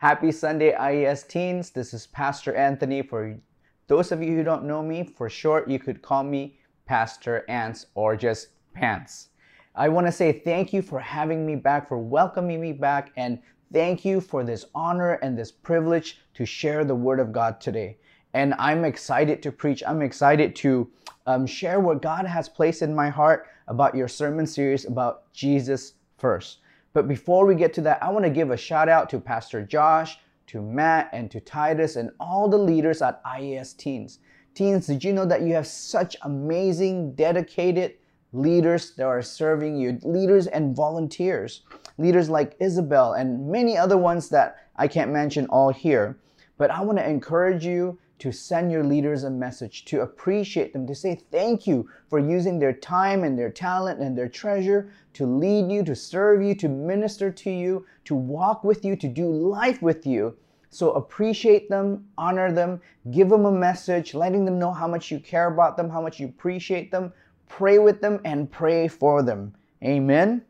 Happy Sunday, IES teens. This is Pastor Anthony. For those of you who don't know me, for short, you could call me Pastor Ants or just Pants. I want to say thank you for having me back, for welcoming me back, and thank you for this honor and this privilege to share the Word of God today. And I'm excited to preach. I'm excited to um, share what God has placed in my heart about your sermon series about Jesus first. But before we get to that, I want to give a shout out to Pastor Josh, to Matt, and to Titus, and all the leaders at IES Teens. Teens, did you know that you have such amazing, dedicated leaders that are serving you? Leaders and volunteers. Leaders like Isabel and many other ones that I can't mention all here. But I want to encourage you to send your leaders a message, to appreciate them, to say thank you for using their time and their talent and their treasure to lead you, to serve you, to minister to you, to walk with you, to do life with you. So appreciate them, honor them, give them a message, letting them know how much you care about them, how much you appreciate them, pray with them, and pray for them. Amen.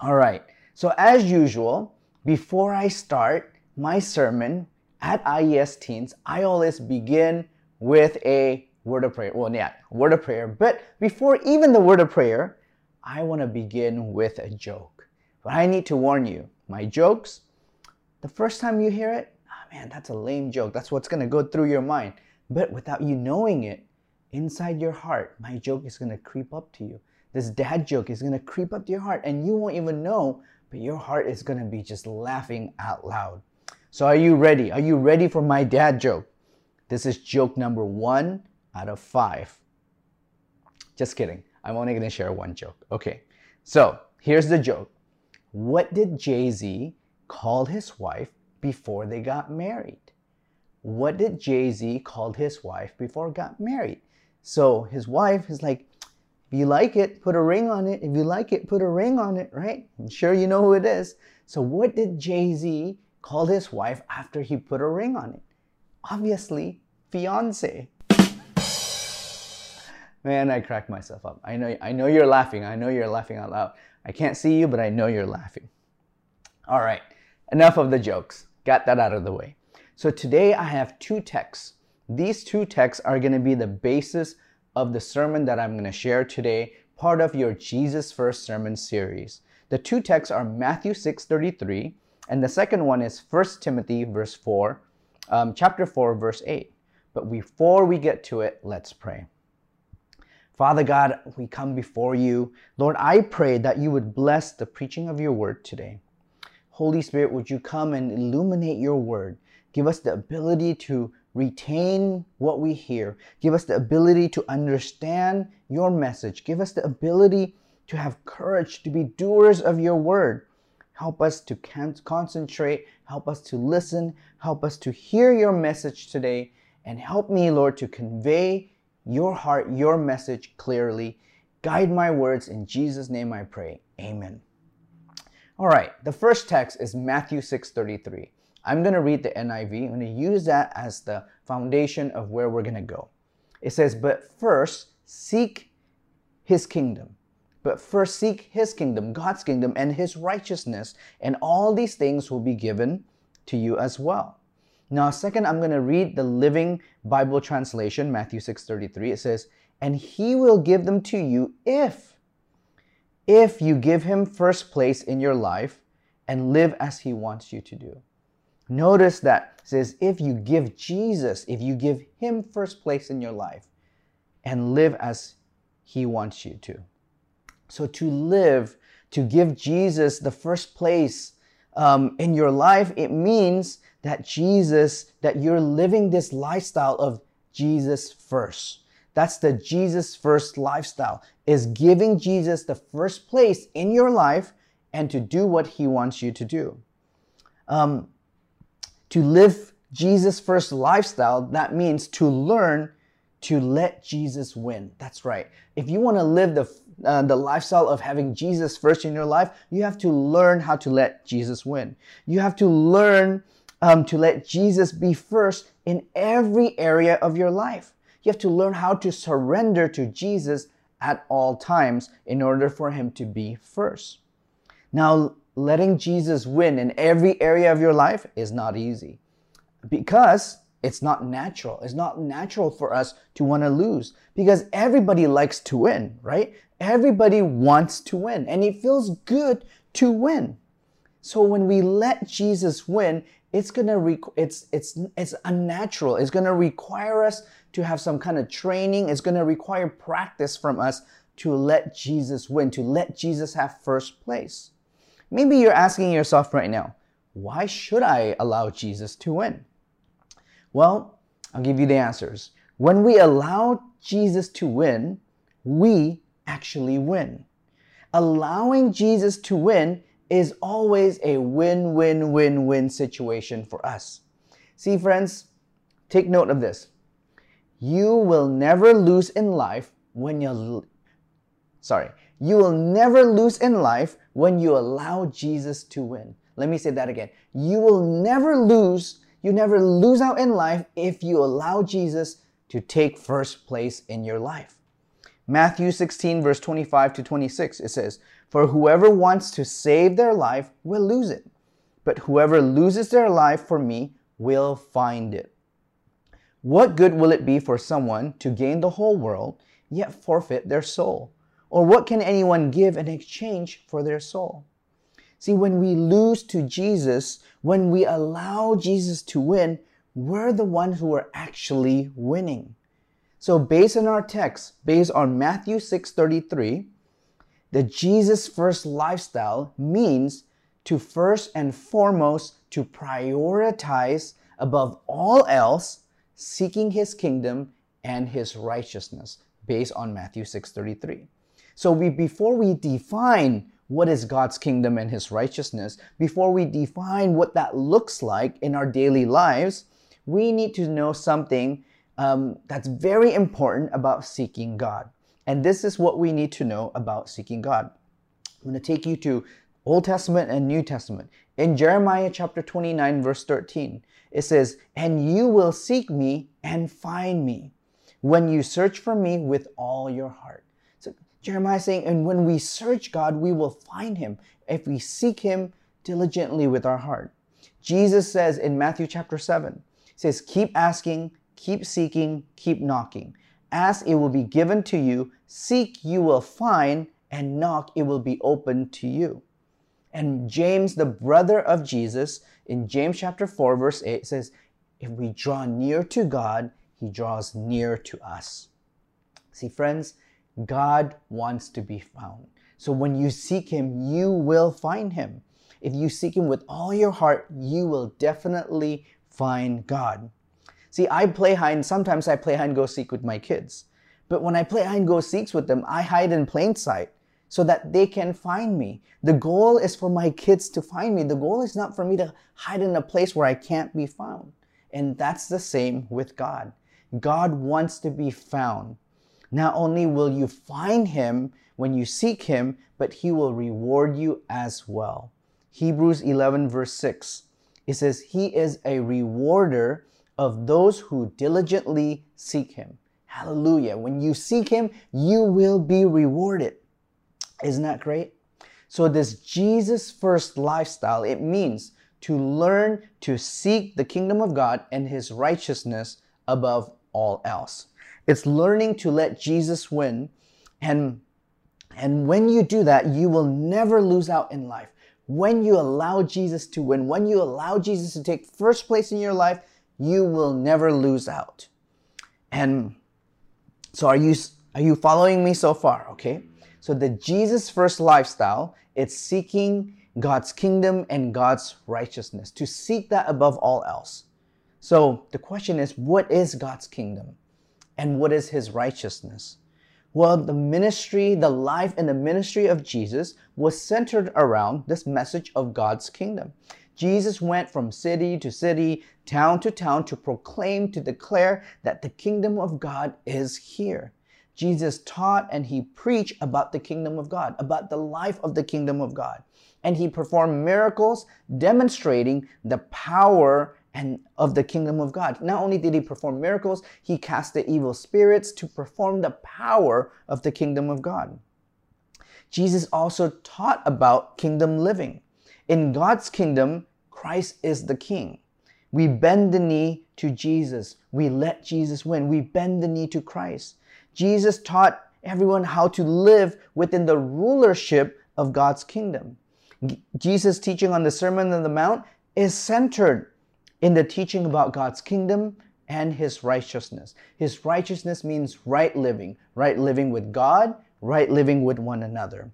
All right. So, as usual, before I start my sermon, at IES Teens, I always begin with a word of prayer. Well, yeah, word of prayer. But before even the word of prayer, I want to begin with a joke. But I need to warn you, my jokes, the first time you hear it, oh man, that's a lame joke. That's what's going to go through your mind. But without you knowing it, inside your heart, my joke is going to creep up to you. This dad joke is going to creep up to your heart, and you won't even know, but your heart is going to be just laughing out loud. So are you ready? Are you ready for my dad joke? This is joke number one out of five. Just kidding. I'm only to share one joke. Okay. So here's the joke. What did Jay Z call his wife before they got married? What did Jay Z call his wife before got married? So his wife is like, if you like it, put a ring on it. If you like it, put a ring on it, right? I'm sure you know who it is. So what did Jay Z called his wife after he put a ring on it. Obviously, fiance. Man, I cracked myself up. I know, I know you're laughing. I know you're laughing out loud. I can't see you, but I know you're laughing. All right, enough of the jokes. Got that out of the way. So today I have two texts. These two texts are going to be the basis of the sermon that I'm going to share today, part of your Jesus First sermon series. The two texts are Matthew 6:33 and the second one is 1 Timothy verse 4, um, chapter 4, verse 8. But before we get to it, let's pray. Father God, we come before you. Lord, I pray that you would bless the preaching of your word today. Holy Spirit, would you come and illuminate your word? Give us the ability to retain what we hear. Give us the ability to understand your message. Give us the ability to have courage to be doers of your word. Help us to concentrate. Help us to listen. Help us to hear your message today. And help me, Lord, to convey your heart, your message clearly. Guide my words. In Jesus' name I pray. Amen. All right, the first text is Matthew 6:33. I'm going to read the NIV. I'm going to use that as the foundation of where we're going to go. It says, "But first seek his kingdom but first seek his kingdom, God's kingdom, and his righteousness, and all these things will be given to you as well. Now, second, I'm going to read the Living Bible translation, Matthew 6:33. It says, "And he will give them to you if if you give him first place in your life and live as he wants you to do." Notice that says if you give Jesus, if you give him first place in your life and live as he wants you to. So to live, to give Jesus the first place um, in your life, it means that Jesus, that you're living this lifestyle of Jesus first. That's the Jesus first lifestyle, is giving Jesus the first place in your life and to do what he wants you to do. Um, to live Jesus first lifestyle, that means to learn to let Jesus win. That's right. If you want to live the uh, the lifestyle of having Jesus first in your life, you have to learn how to let Jesus win. You have to learn um, to let Jesus be first in every area of your life. You have to learn how to surrender to Jesus at all times in order for him to be first. Now, letting Jesus win in every area of your life is not easy because it's not natural. It's not natural for us to want to lose because everybody likes to win, right? Everybody wants to win and it feels good to win. So when we let Jesus win, it's gonna re- it's it's it's unnatural. It's gonna require us to have some kind of training. It's gonna require practice from us to let Jesus win, to let Jesus have first place. Maybe you're asking yourself right now, why should I allow Jesus to win? Well, I'll give you the answers. When we allow Jesus to win, we actually win. Allowing Jesus to win is always a win win win win situation for us. See, friends, take note of this. You will never lose in life when you sorry, you will never lose in life when you allow Jesus to win. Let me say that again. You will never lose, you never lose out in life if you allow Jesus to take first place in your life. Matthew 16, verse 25 to 26, it says, For whoever wants to save their life will lose it, but whoever loses their life for me will find it. What good will it be for someone to gain the whole world, yet forfeit their soul? Or what can anyone give in exchange for their soul? See, when we lose to Jesus, when we allow Jesus to win, we're the ones who are actually winning. So based on our text, based on Matthew 6:33, the Jesus first lifestyle means to first and foremost to prioritize above all else seeking his kingdom and his righteousness based on Matthew 6:33. So we before we define what is God's kingdom and his righteousness, before we define what that looks like in our daily lives, we need to know something um, that's very important about seeking God. And this is what we need to know about seeking God. I'm going to take you to Old Testament and New Testament. In Jeremiah chapter 29, verse 13, it says, And you will seek me and find me when you search for me with all your heart. Jeremiah saying, And when we search God, we will find him if we seek him diligently with our heart. Jesus says in Matthew chapter 7, says, Keep asking, Keep seeking, keep knocking. Ask, it will be given to you. Seek, you will find. And knock, it will be opened to you. And James, the brother of Jesus, in James chapter 4, verse 8 says, If we draw near to God, he draws near to us. See, friends, God wants to be found. So when you seek him, you will find him. If you seek him with all your heart, you will definitely find God. See, I play hide, and sometimes I play hide and go seek with my kids. But when I play hide and go seeks with them, I hide in plain sight so that they can find me. The goal is for my kids to find me. The goal is not for me to hide in a place where I can't be found. And that's the same with God. God wants to be found. Not only will you find him when you seek him, but he will reward you as well. Hebrews 11, verse 6. It says, He is a rewarder of those who diligently seek him. Hallelujah. When you seek him, you will be rewarded. Isn't that great? So this Jesus first lifestyle, it means to learn to seek the kingdom of God and his righteousness above all else. It's learning to let Jesus win and and when you do that, you will never lose out in life. When you allow Jesus to win, when you allow Jesus to take first place in your life, you will never lose out. And so are you are you following me so far? Okay. So the Jesus first lifestyle, it's seeking God's kingdom and God's righteousness, to seek that above all else. So the question is, what is God's kingdom? And what is his righteousness? Well, the ministry, the life and the ministry of Jesus was centered around this message of God's kingdom. Jesus went from city to city, town to town to proclaim, to declare that the kingdom of God is here. Jesus taught and he preached about the kingdom of God, about the life of the kingdom of God. And he performed miracles demonstrating the power and of the kingdom of God. Not only did he perform miracles, he cast the evil spirits to perform the power of the kingdom of God. Jesus also taught about kingdom living. In God's kingdom, Christ is the king. We bend the knee to Jesus. We let Jesus win. We bend the knee to Christ. Jesus taught everyone how to live within the rulership of God's kingdom. Jesus' teaching on the Sermon on the Mount is centered in the teaching about God's kingdom and his righteousness. His righteousness means right living, right living with God, right living with one another.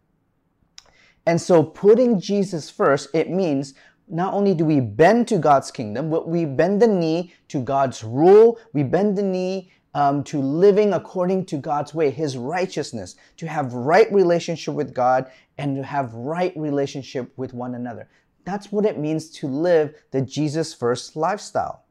And so putting Jesus first, it means not only do we bend to God's kingdom, but we bend the knee to God's rule. We bend the knee um, to living according to God's way, His righteousness, to have right relationship with God and to have right relationship with one another. That's what it means to live the Jesus first lifestyle.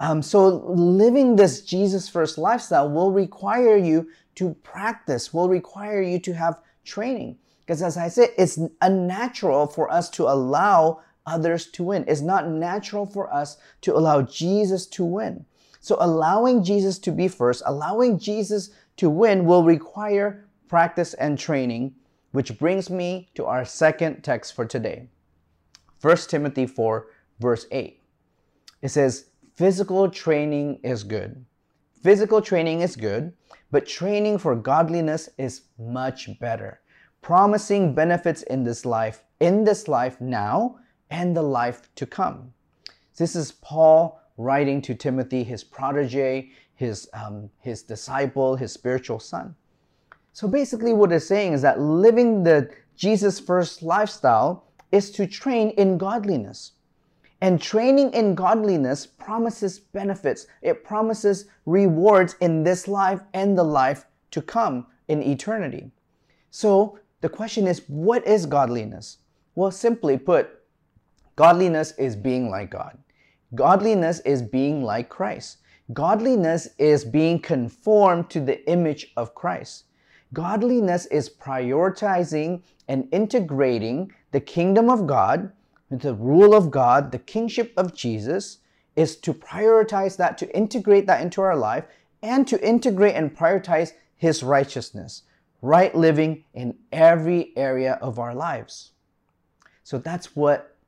Um, so living this Jesus first lifestyle will require you to practice, will require you to have training. Because as I said, it's unnatural for us to allow others to win. It's not natural for us to allow Jesus to win. So allowing Jesus to be first, allowing Jesus to win will require practice and training, which brings me to our second text for today. 1 Timothy 4, verse 8. It says, Physical training is good. Physical training is good, but training for godliness is much better, promising benefits in this life, in this life now and the life to come. This is Paul writing to Timothy, his protege, his, um, his disciple, his spiritual son. So basically, what it's saying is that living the Jesus first lifestyle is to train in godliness. And training in godliness promises benefits, it promises rewards in this life and the life to come in eternity. So the question is, what is godliness? Well, simply put, Godliness is being like God. Godliness is being like Christ. Godliness is being conformed to the image of Christ. Godliness is prioritizing and integrating the kingdom of God, the rule of God, the kingship of Jesus, is to prioritize that, to integrate that into our life, and to integrate and prioritize His righteousness, right living in every area of our lives. So that's what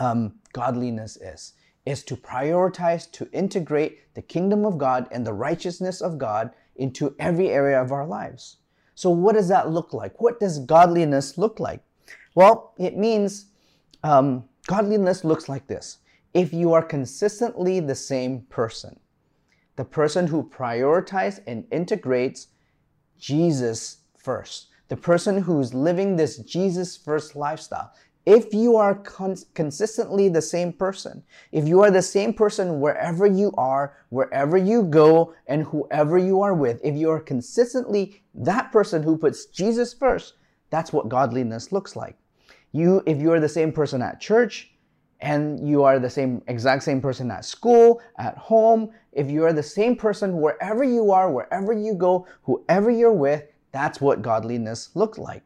um, godliness is is to prioritize to integrate the kingdom of god and the righteousness of god into every area of our lives. So what does that look like? What does godliness look like well it means um, godliness looks like this. If you are consistently the same person the person who prioritizes and integrates jesus first the person who's living this jesus first lifestyle if you are con- consistently the same person, if you are the same person wherever you are, wherever you go, and whoever you are with, if you are consistently that person who puts Jesus first, that's what godliness looks like. You, if you are the same person at church, and you are the same exact same person at school, at home, if you are the same person wherever you are, wherever you go, whoever you're with, that's what godliness looks like.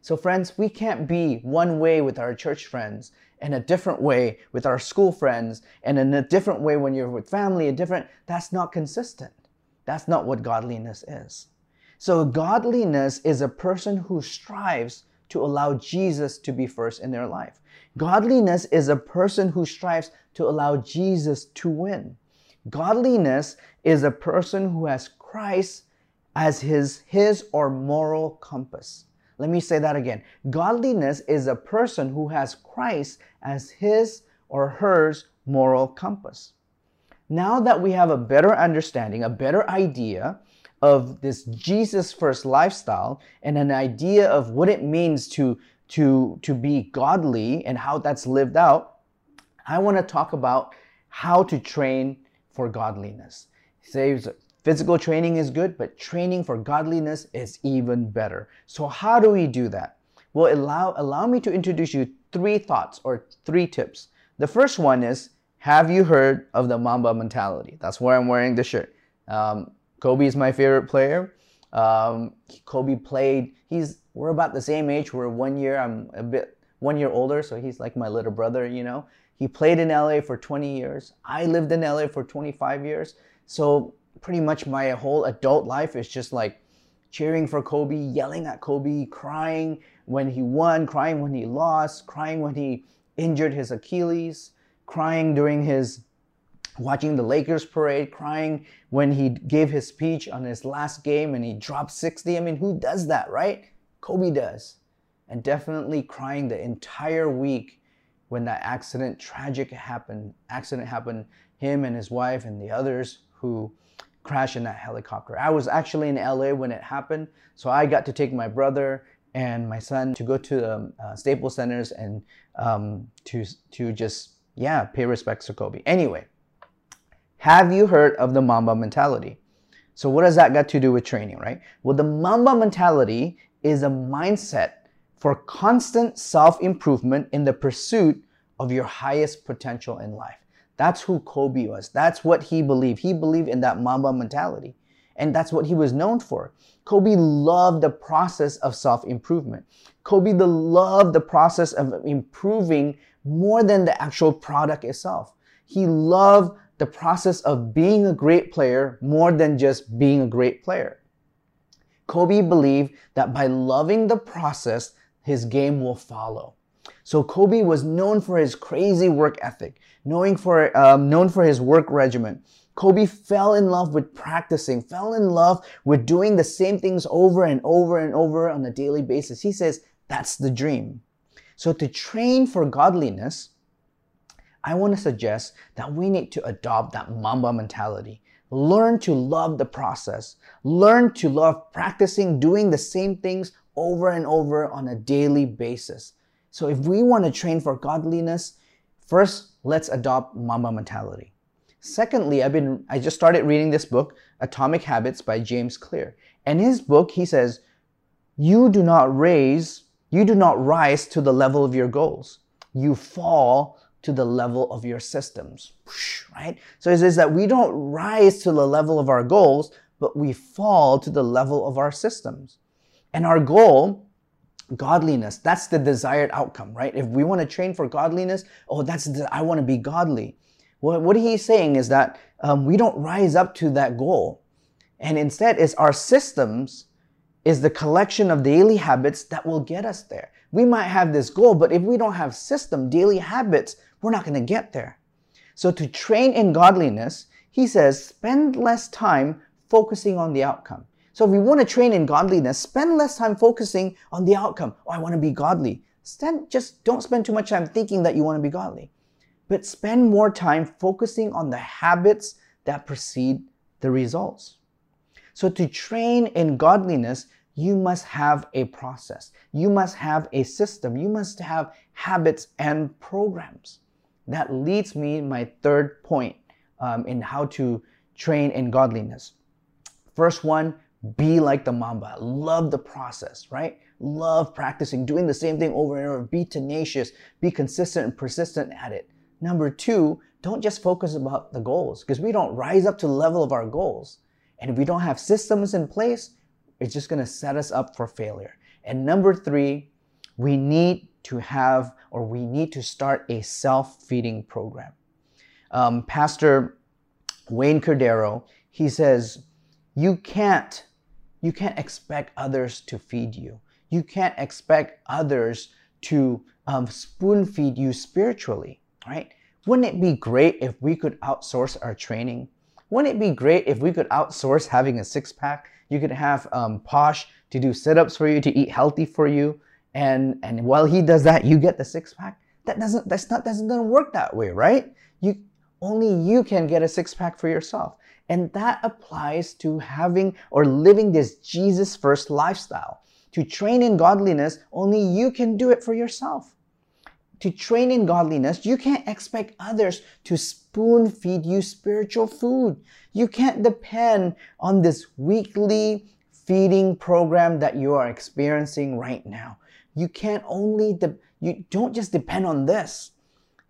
So, friends, we can't be one way with our church friends and a different way with our school friends and in a different way when you're with family, a different, that's not consistent. That's not what godliness is. So, godliness is a person who strives to allow Jesus to be first in their life. Godliness is a person who strives to allow Jesus to win. Godliness is a person who has Christ as his, his or moral compass. Let me say that again. Godliness is a person who has Christ as his or hers moral compass. Now that we have a better understanding, a better idea of this Jesus first lifestyle and an idea of what it means to, to, to be godly and how that's lived out, I want to talk about how to train for godliness. Says Physical training is good, but training for godliness is even better. So how do we do that? Well, allow, allow me to introduce you three thoughts or three tips. The first one is, have you heard of the Mamba mentality? That's why I'm wearing the shirt. Um, Kobe is my favorite player. Um, Kobe played, he's, we're about the same age. We're one year, I'm a bit, one year older, so he's like my little brother, you know. He played in LA for 20 years. I lived in LA for 25 years. So pretty much my whole adult life is just like cheering for Kobe, yelling at Kobe, crying when he won, crying when he lost, crying when he injured his Achilles, crying during his watching the Lakers parade, crying when he gave his speech on his last game and he dropped 60. I mean, who does that, right? Kobe does. And definitely crying the entire week when that accident, tragic happened, accident happened, him and his wife and the others who crashed in that helicopter. I was actually in LA when it happened, so I got to take my brother and my son to go to the um, uh, Staples Centers and um, to to just yeah pay respects to Kobe. Anyway, have you heard of the Mamba mentality? So what does that got to do with training, right? Well, the Mamba mentality is a mindset for constant self-improvement in the pursuit of your highest potential in life. That's who Kobe was. That's what he believed. He believed in that Mamba mentality. And that's what he was known for. Kobe loved the process of self improvement. Kobe loved the process of improving more than the actual product itself. He loved the process of being a great player more than just being a great player. Kobe believed that by loving the process, his game will follow. So Kobe was known for his crazy work ethic, knowing for, um, known for his work regimen. Kobe fell in love with practicing, fell in love with doing the same things over and over and over on a daily basis. He says that's the dream. So to train for godliness, I want to suggest that we need to adopt that Mamba mentality. Learn to love the process. Learn to love practicing, doing the same things over and over on a daily basis. So if we want to train for godliness, first let's adopt Mamba mentality. Secondly, I've been I just started reading this book, Atomic Habits by James Clear. And in his book, he says, you do not raise, you do not rise to the level of your goals. You fall to the level of your systems, right? So it says that we don't rise to the level of our goals, but we fall to the level of our systems. And our goal, godliness, that's the desired outcome, right? If we want to train for godliness, oh, that's the, I want to be godly. What, what he's saying is that um, we don't rise up to that goal. And instead, it's our systems is the collection of daily habits that will get us there. We might have this goal, but if we don't have system, daily habits, we're not going to get there. So to train in godliness, he says, spend less time focusing on the outcome. So if we want to train in godliness, spend less time focusing on the outcome. Oh, I want to be godly. Stand, just don't spend too much time thinking that you want to be godly but spend more time focusing on the habits that precede the results. So, to train in godliness, you must have a process. You must have a system. You must have habits and programs. That leads me my third point um, in how to train in godliness. First one, be like the mamba. Love the process, right? Love practicing, doing the same thing over and over. Be tenacious, be consistent and persistent at it. Number two, don't just focus about the goals because we don't rise up to the level of our goals. And if we don't have systems in place, it's just going to set us up for failure. And number three, we need to have or we need to start a self feeding program. Um, Pastor Wayne Cordeiro, he says, you can't you can't expect others to feed you. You can't expect others to um, spoon feed you spiritually right? Wouldn't it be great if we could outsource our training? Wouldn't it be great if we could outsource having a six pack? You could have um, Posh to do sit ups for you, to eat healthy for you, and and while he does that, you get the six pack. That doesn't that's not doesn't doesn't work that way, right? You only you can get a six pack for yourself, and that applies to having or living this Jesus first lifestyle. To train in godliness, only you can do it for yourself to train in godliness, you can't expect others to spoon feed you spiritual food. You can't depend on this weekly feeding program that you are experiencing right now. You can't only, de- you don't just depend on this.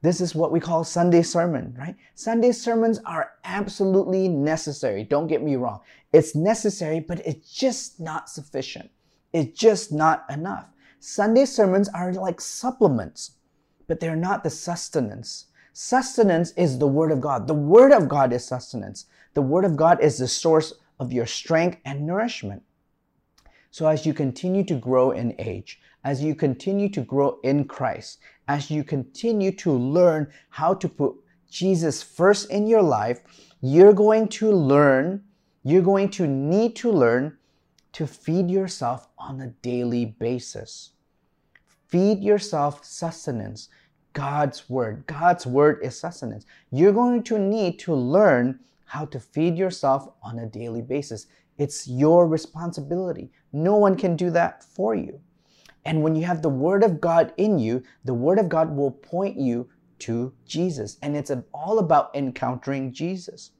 This is what we call Sunday sermon, right? Sunday sermons are absolutely necessary. Don't get me wrong. It's necessary, but it's just not sufficient. It's just not enough. Sunday sermons are like supplements but they're not the sustenance. Sustenance is the Word of God. The Word of God is sustenance. The Word of God is the source of your strength and nourishment. So as you continue to grow in age, as you continue to grow in Christ, as you continue to learn how to put Jesus first in your life, you're going to learn, you're going to need to learn to feed yourself on a daily basis. Feed yourself sustenance, God's word. God's word is sustenance. You're going to need to learn how to feed yourself on a daily basis. It's your responsibility. No one can do that for you. And when you have the Word of God in you, the Word of God will point you to Jesus. And it's all about encountering Jesus.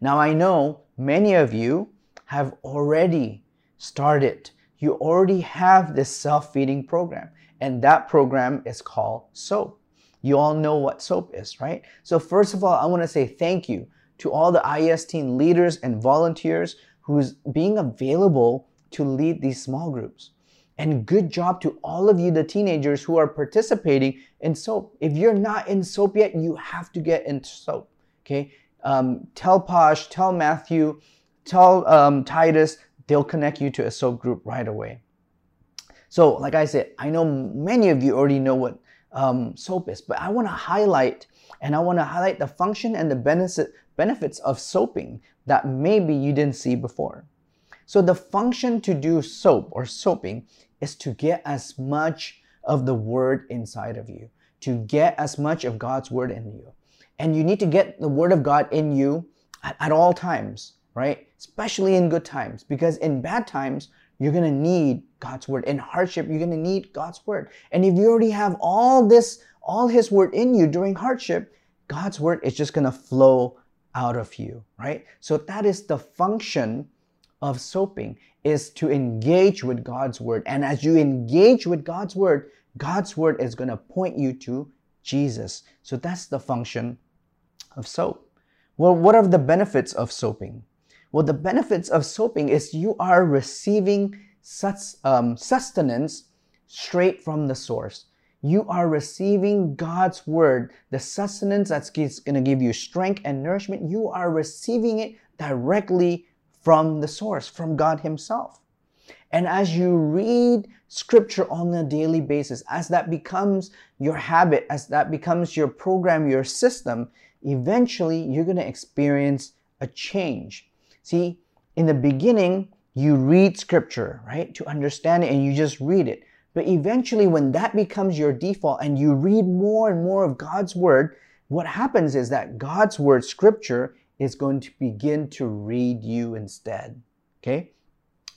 Now, I know many of you have already started, you already have this self feeding program, and that program is called SOAP. You all know what SOAP is, right? So, first of all, I want to say thank you to all the IES teen leaders and volunteers who's being available to lead these small groups. And good job to all of you, the teenagers who are participating in SOAP. If you're not in SOAP yet, you have to get into SOAP. Okay? Um, tell Posh, tell Matthew, tell um, Titus, they'll connect you to a SOAP group right away. So, like I said, I know many of you already know what um, SOAP is, but I want to highlight and I want to highlight the function and the benefit, benefits of soaping that maybe you didn't see before. So, the function to do soap or soaping is to get as much of the word inside of you, to get as much of God's word in you. And you need to get the word of God in you at, at all times, right? Especially in good times, because in bad times, you're going to need God's word. In hardship, you're going to need God's word. And if you already have all this, all his word in you during hardship, God's word is just going to flow out of you, right? So that is the function of soaping is to engage with God's word. And as you engage with God's word, God's word is going to point you to Jesus. So that's the function of soap. Well, what are the benefits of soaping? Well, the benefits of soaping is you are receiving such, um, sustenance straight from the source. You are receiving God's word, the sustenance that's going to give you strength and nourishment. You are receiving it directly from the source, from God Himself. And as you read scripture on a daily basis, as that becomes your habit, as that becomes your program, your system, eventually you're going to experience a change. See, in the beginning, you read scripture, right, to understand it, and you just read it. But eventually, when that becomes your default and you read more and more of God's word, what happens is that God's word, scripture, is going to begin to read you instead. Okay?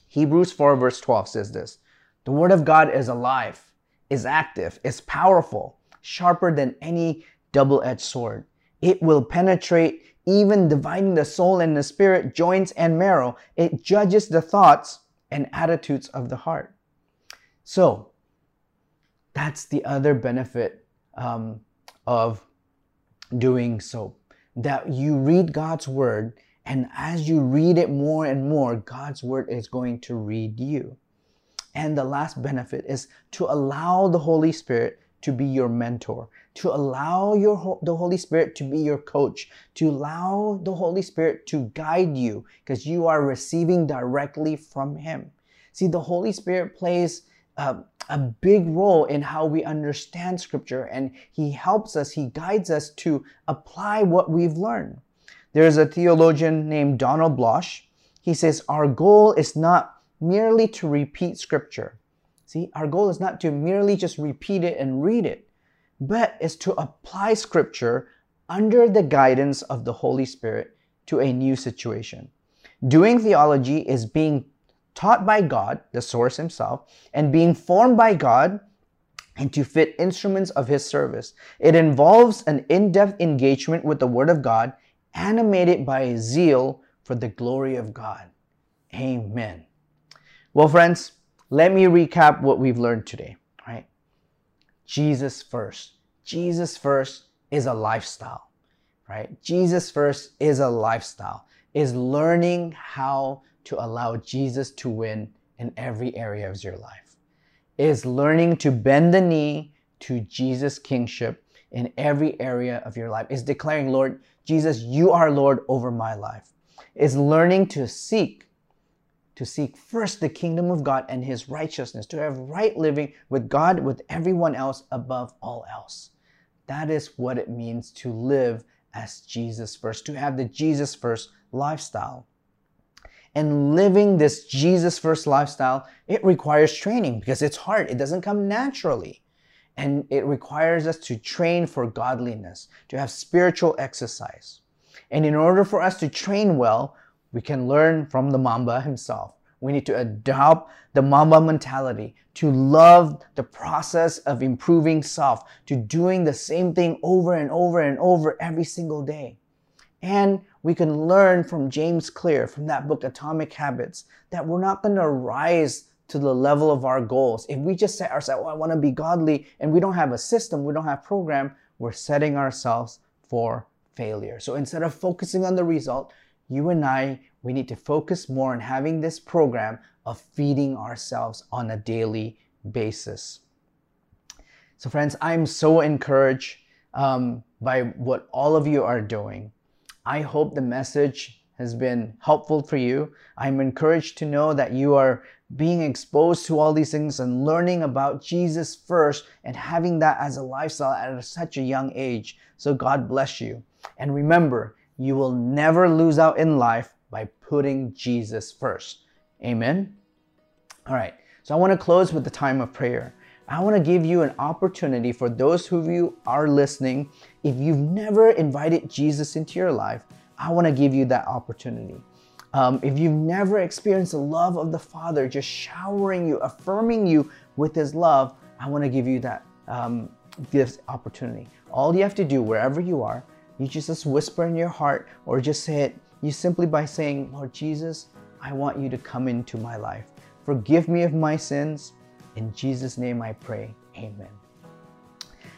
Hebrews 4, verse 12 says this The word of God is alive, is active, is powerful, sharper than any double edged sword. It will penetrate, even dividing the soul and the spirit, joints and marrow. It judges the thoughts and attitudes of the heart. So, that's the other benefit um, of doing soap that you read God's word, and as you read it more and more, God's word is going to read you. And the last benefit is to allow the Holy Spirit to be your mentor, to allow your the Holy Spirit to be your coach, to allow the Holy Spirit to guide you because you are receiving directly from him. See, the Holy Spirit plays uh, a big role in how we understand scripture and he helps us, he guides us to apply what we've learned. There's a theologian named Donald Bloesch. He says, Our goal is not merely to repeat scripture. See, our goal is not to merely just repeat it and read it, but is to apply scripture under the guidance of the Holy Spirit to a new situation. Doing theology is being taught by God, the source himself, and being formed by God and to fit instruments of his service. It involves an in-depth engagement with the word of God, animated by a zeal for the glory of God. Amen. Well, friends, let me recap what we've learned today, right? Jesus first. Jesus first is a lifestyle, right? Jesus first is a lifestyle, is learning how to allow Jesus to win in every area of your life. Is learning to bend the knee to Jesus' kingship in every area of your life. Is declaring, Lord, Jesus, you are Lord over my life. Is learning to seek, to seek first the kingdom of God and his righteousness, to have right living with God, with everyone else above all else. That is what it means to live as Jesus first, to have the Jesus first lifestyle. And living this Jesus first lifestyle, it requires training because it's hard. It doesn't come naturally. And it requires us to train for godliness, to have spiritual exercise. And in order for us to train well, we can learn from the Mamba himself. We need to adopt the Mamba mentality, to love the process of improving self, to doing the same thing over and over and over every single day. And we can learn from James Clear, from that book, Atomic Habits, that we're not going to rise to the level of our goals. If we just set ourselves, oh, I want to be godly, and we don't have a system, we don't have program, we're setting ourselves for failure. So instead of focusing on the result, you and I, we need to focus more on having this program of feeding ourselves on a daily basis. So, friends, I'm so encouraged um, by what all of you are doing. I hope the message has been helpful for you. I'm encouraged to know that you are being exposed to all these things and learning about Jesus first and having that as a lifestyle at such a young age. So, God bless you. And remember, you will never lose out in life by putting Jesus first. Amen. All right. So I want to close with the time of prayer. I want to give you an opportunity for those of you are listening. If you've never invited Jesus into your life, I want to give you that opportunity. Um, if you've never experienced the love of the Father just showering you, affirming you with His love, I want to give you that um, this opportunity. All you have to do, wherever you are, you just whisper in your heart or just say it you simply by saying, Lord Jesus, I want you to come into my life. Forgive me of my sins. In Jesus' name I pray. Amen.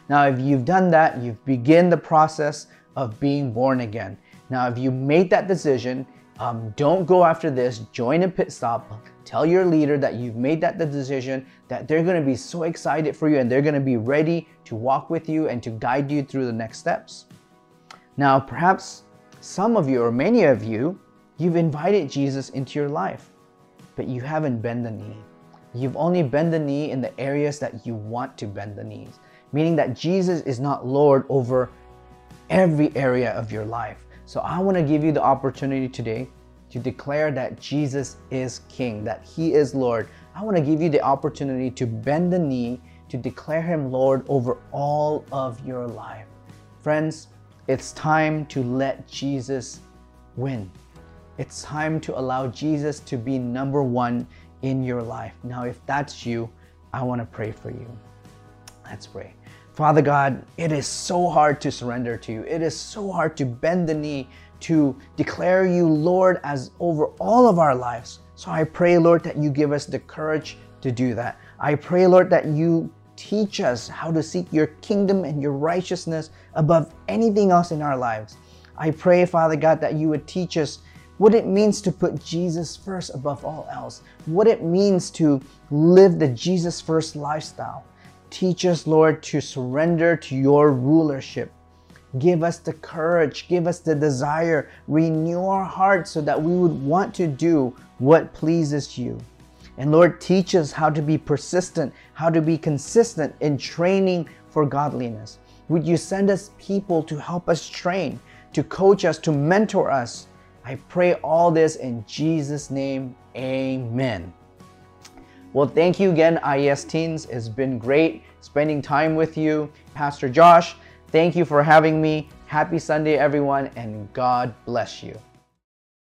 Now, if you've done that, you've begun the process of being born again. Now, if you made that decision, um, don't go after this. Join a pit stop. Tell your leader that you've made that decision, that they're going to be so excited for you and they're going to be ready to walk with you and to guide you through the next steps. Now, perhaps some of you, or many of you, you've invited Jesus into your life, but you haven't bent the knee. You've only bent the knee in the areas that you want to bend the knees, meaning that Jesus is not Lord over every area of your life. So I want to give you the opportunity today to declare that Jesus is King, that He is Lord. I want to give you the opportunity to bend the knee, to declare Him Lord over all of your life. Friends, it's time to let Jesus win. It's time to allow Jesus to be number one in your life. Now, if that's you, I want to pray for you. Let's pray. Father God, it is so hard to surrender to you. It is so hard to bend the knee to declare you Lord as over all of our lives. So I pray, Lord, that you give us the courage to do that. I pray, Lord, that you Teach us how to seek your kingdom and your righteousness above anything else in our lives. I pray, Father God, that you would teach us what it means to put Jesus first above all else, what it means to live the Jesus first lifestyle. Teach us, Lord, to surrender to your rulership. Give us the courage, give us the desire, renew our hearts so that we would want to do what pleases you. And Lord, teach us how to be persistent, how to be consistent in training for godliness. Would you send us people to help us train, to coach us, to mentor us? I pray all this in Jesus' name. Amen. Well, thank you again, IES Teens. It's been great spending time with you. Pastor Josh, thank you for having me. Happy Sunday, everyone, and God bless you.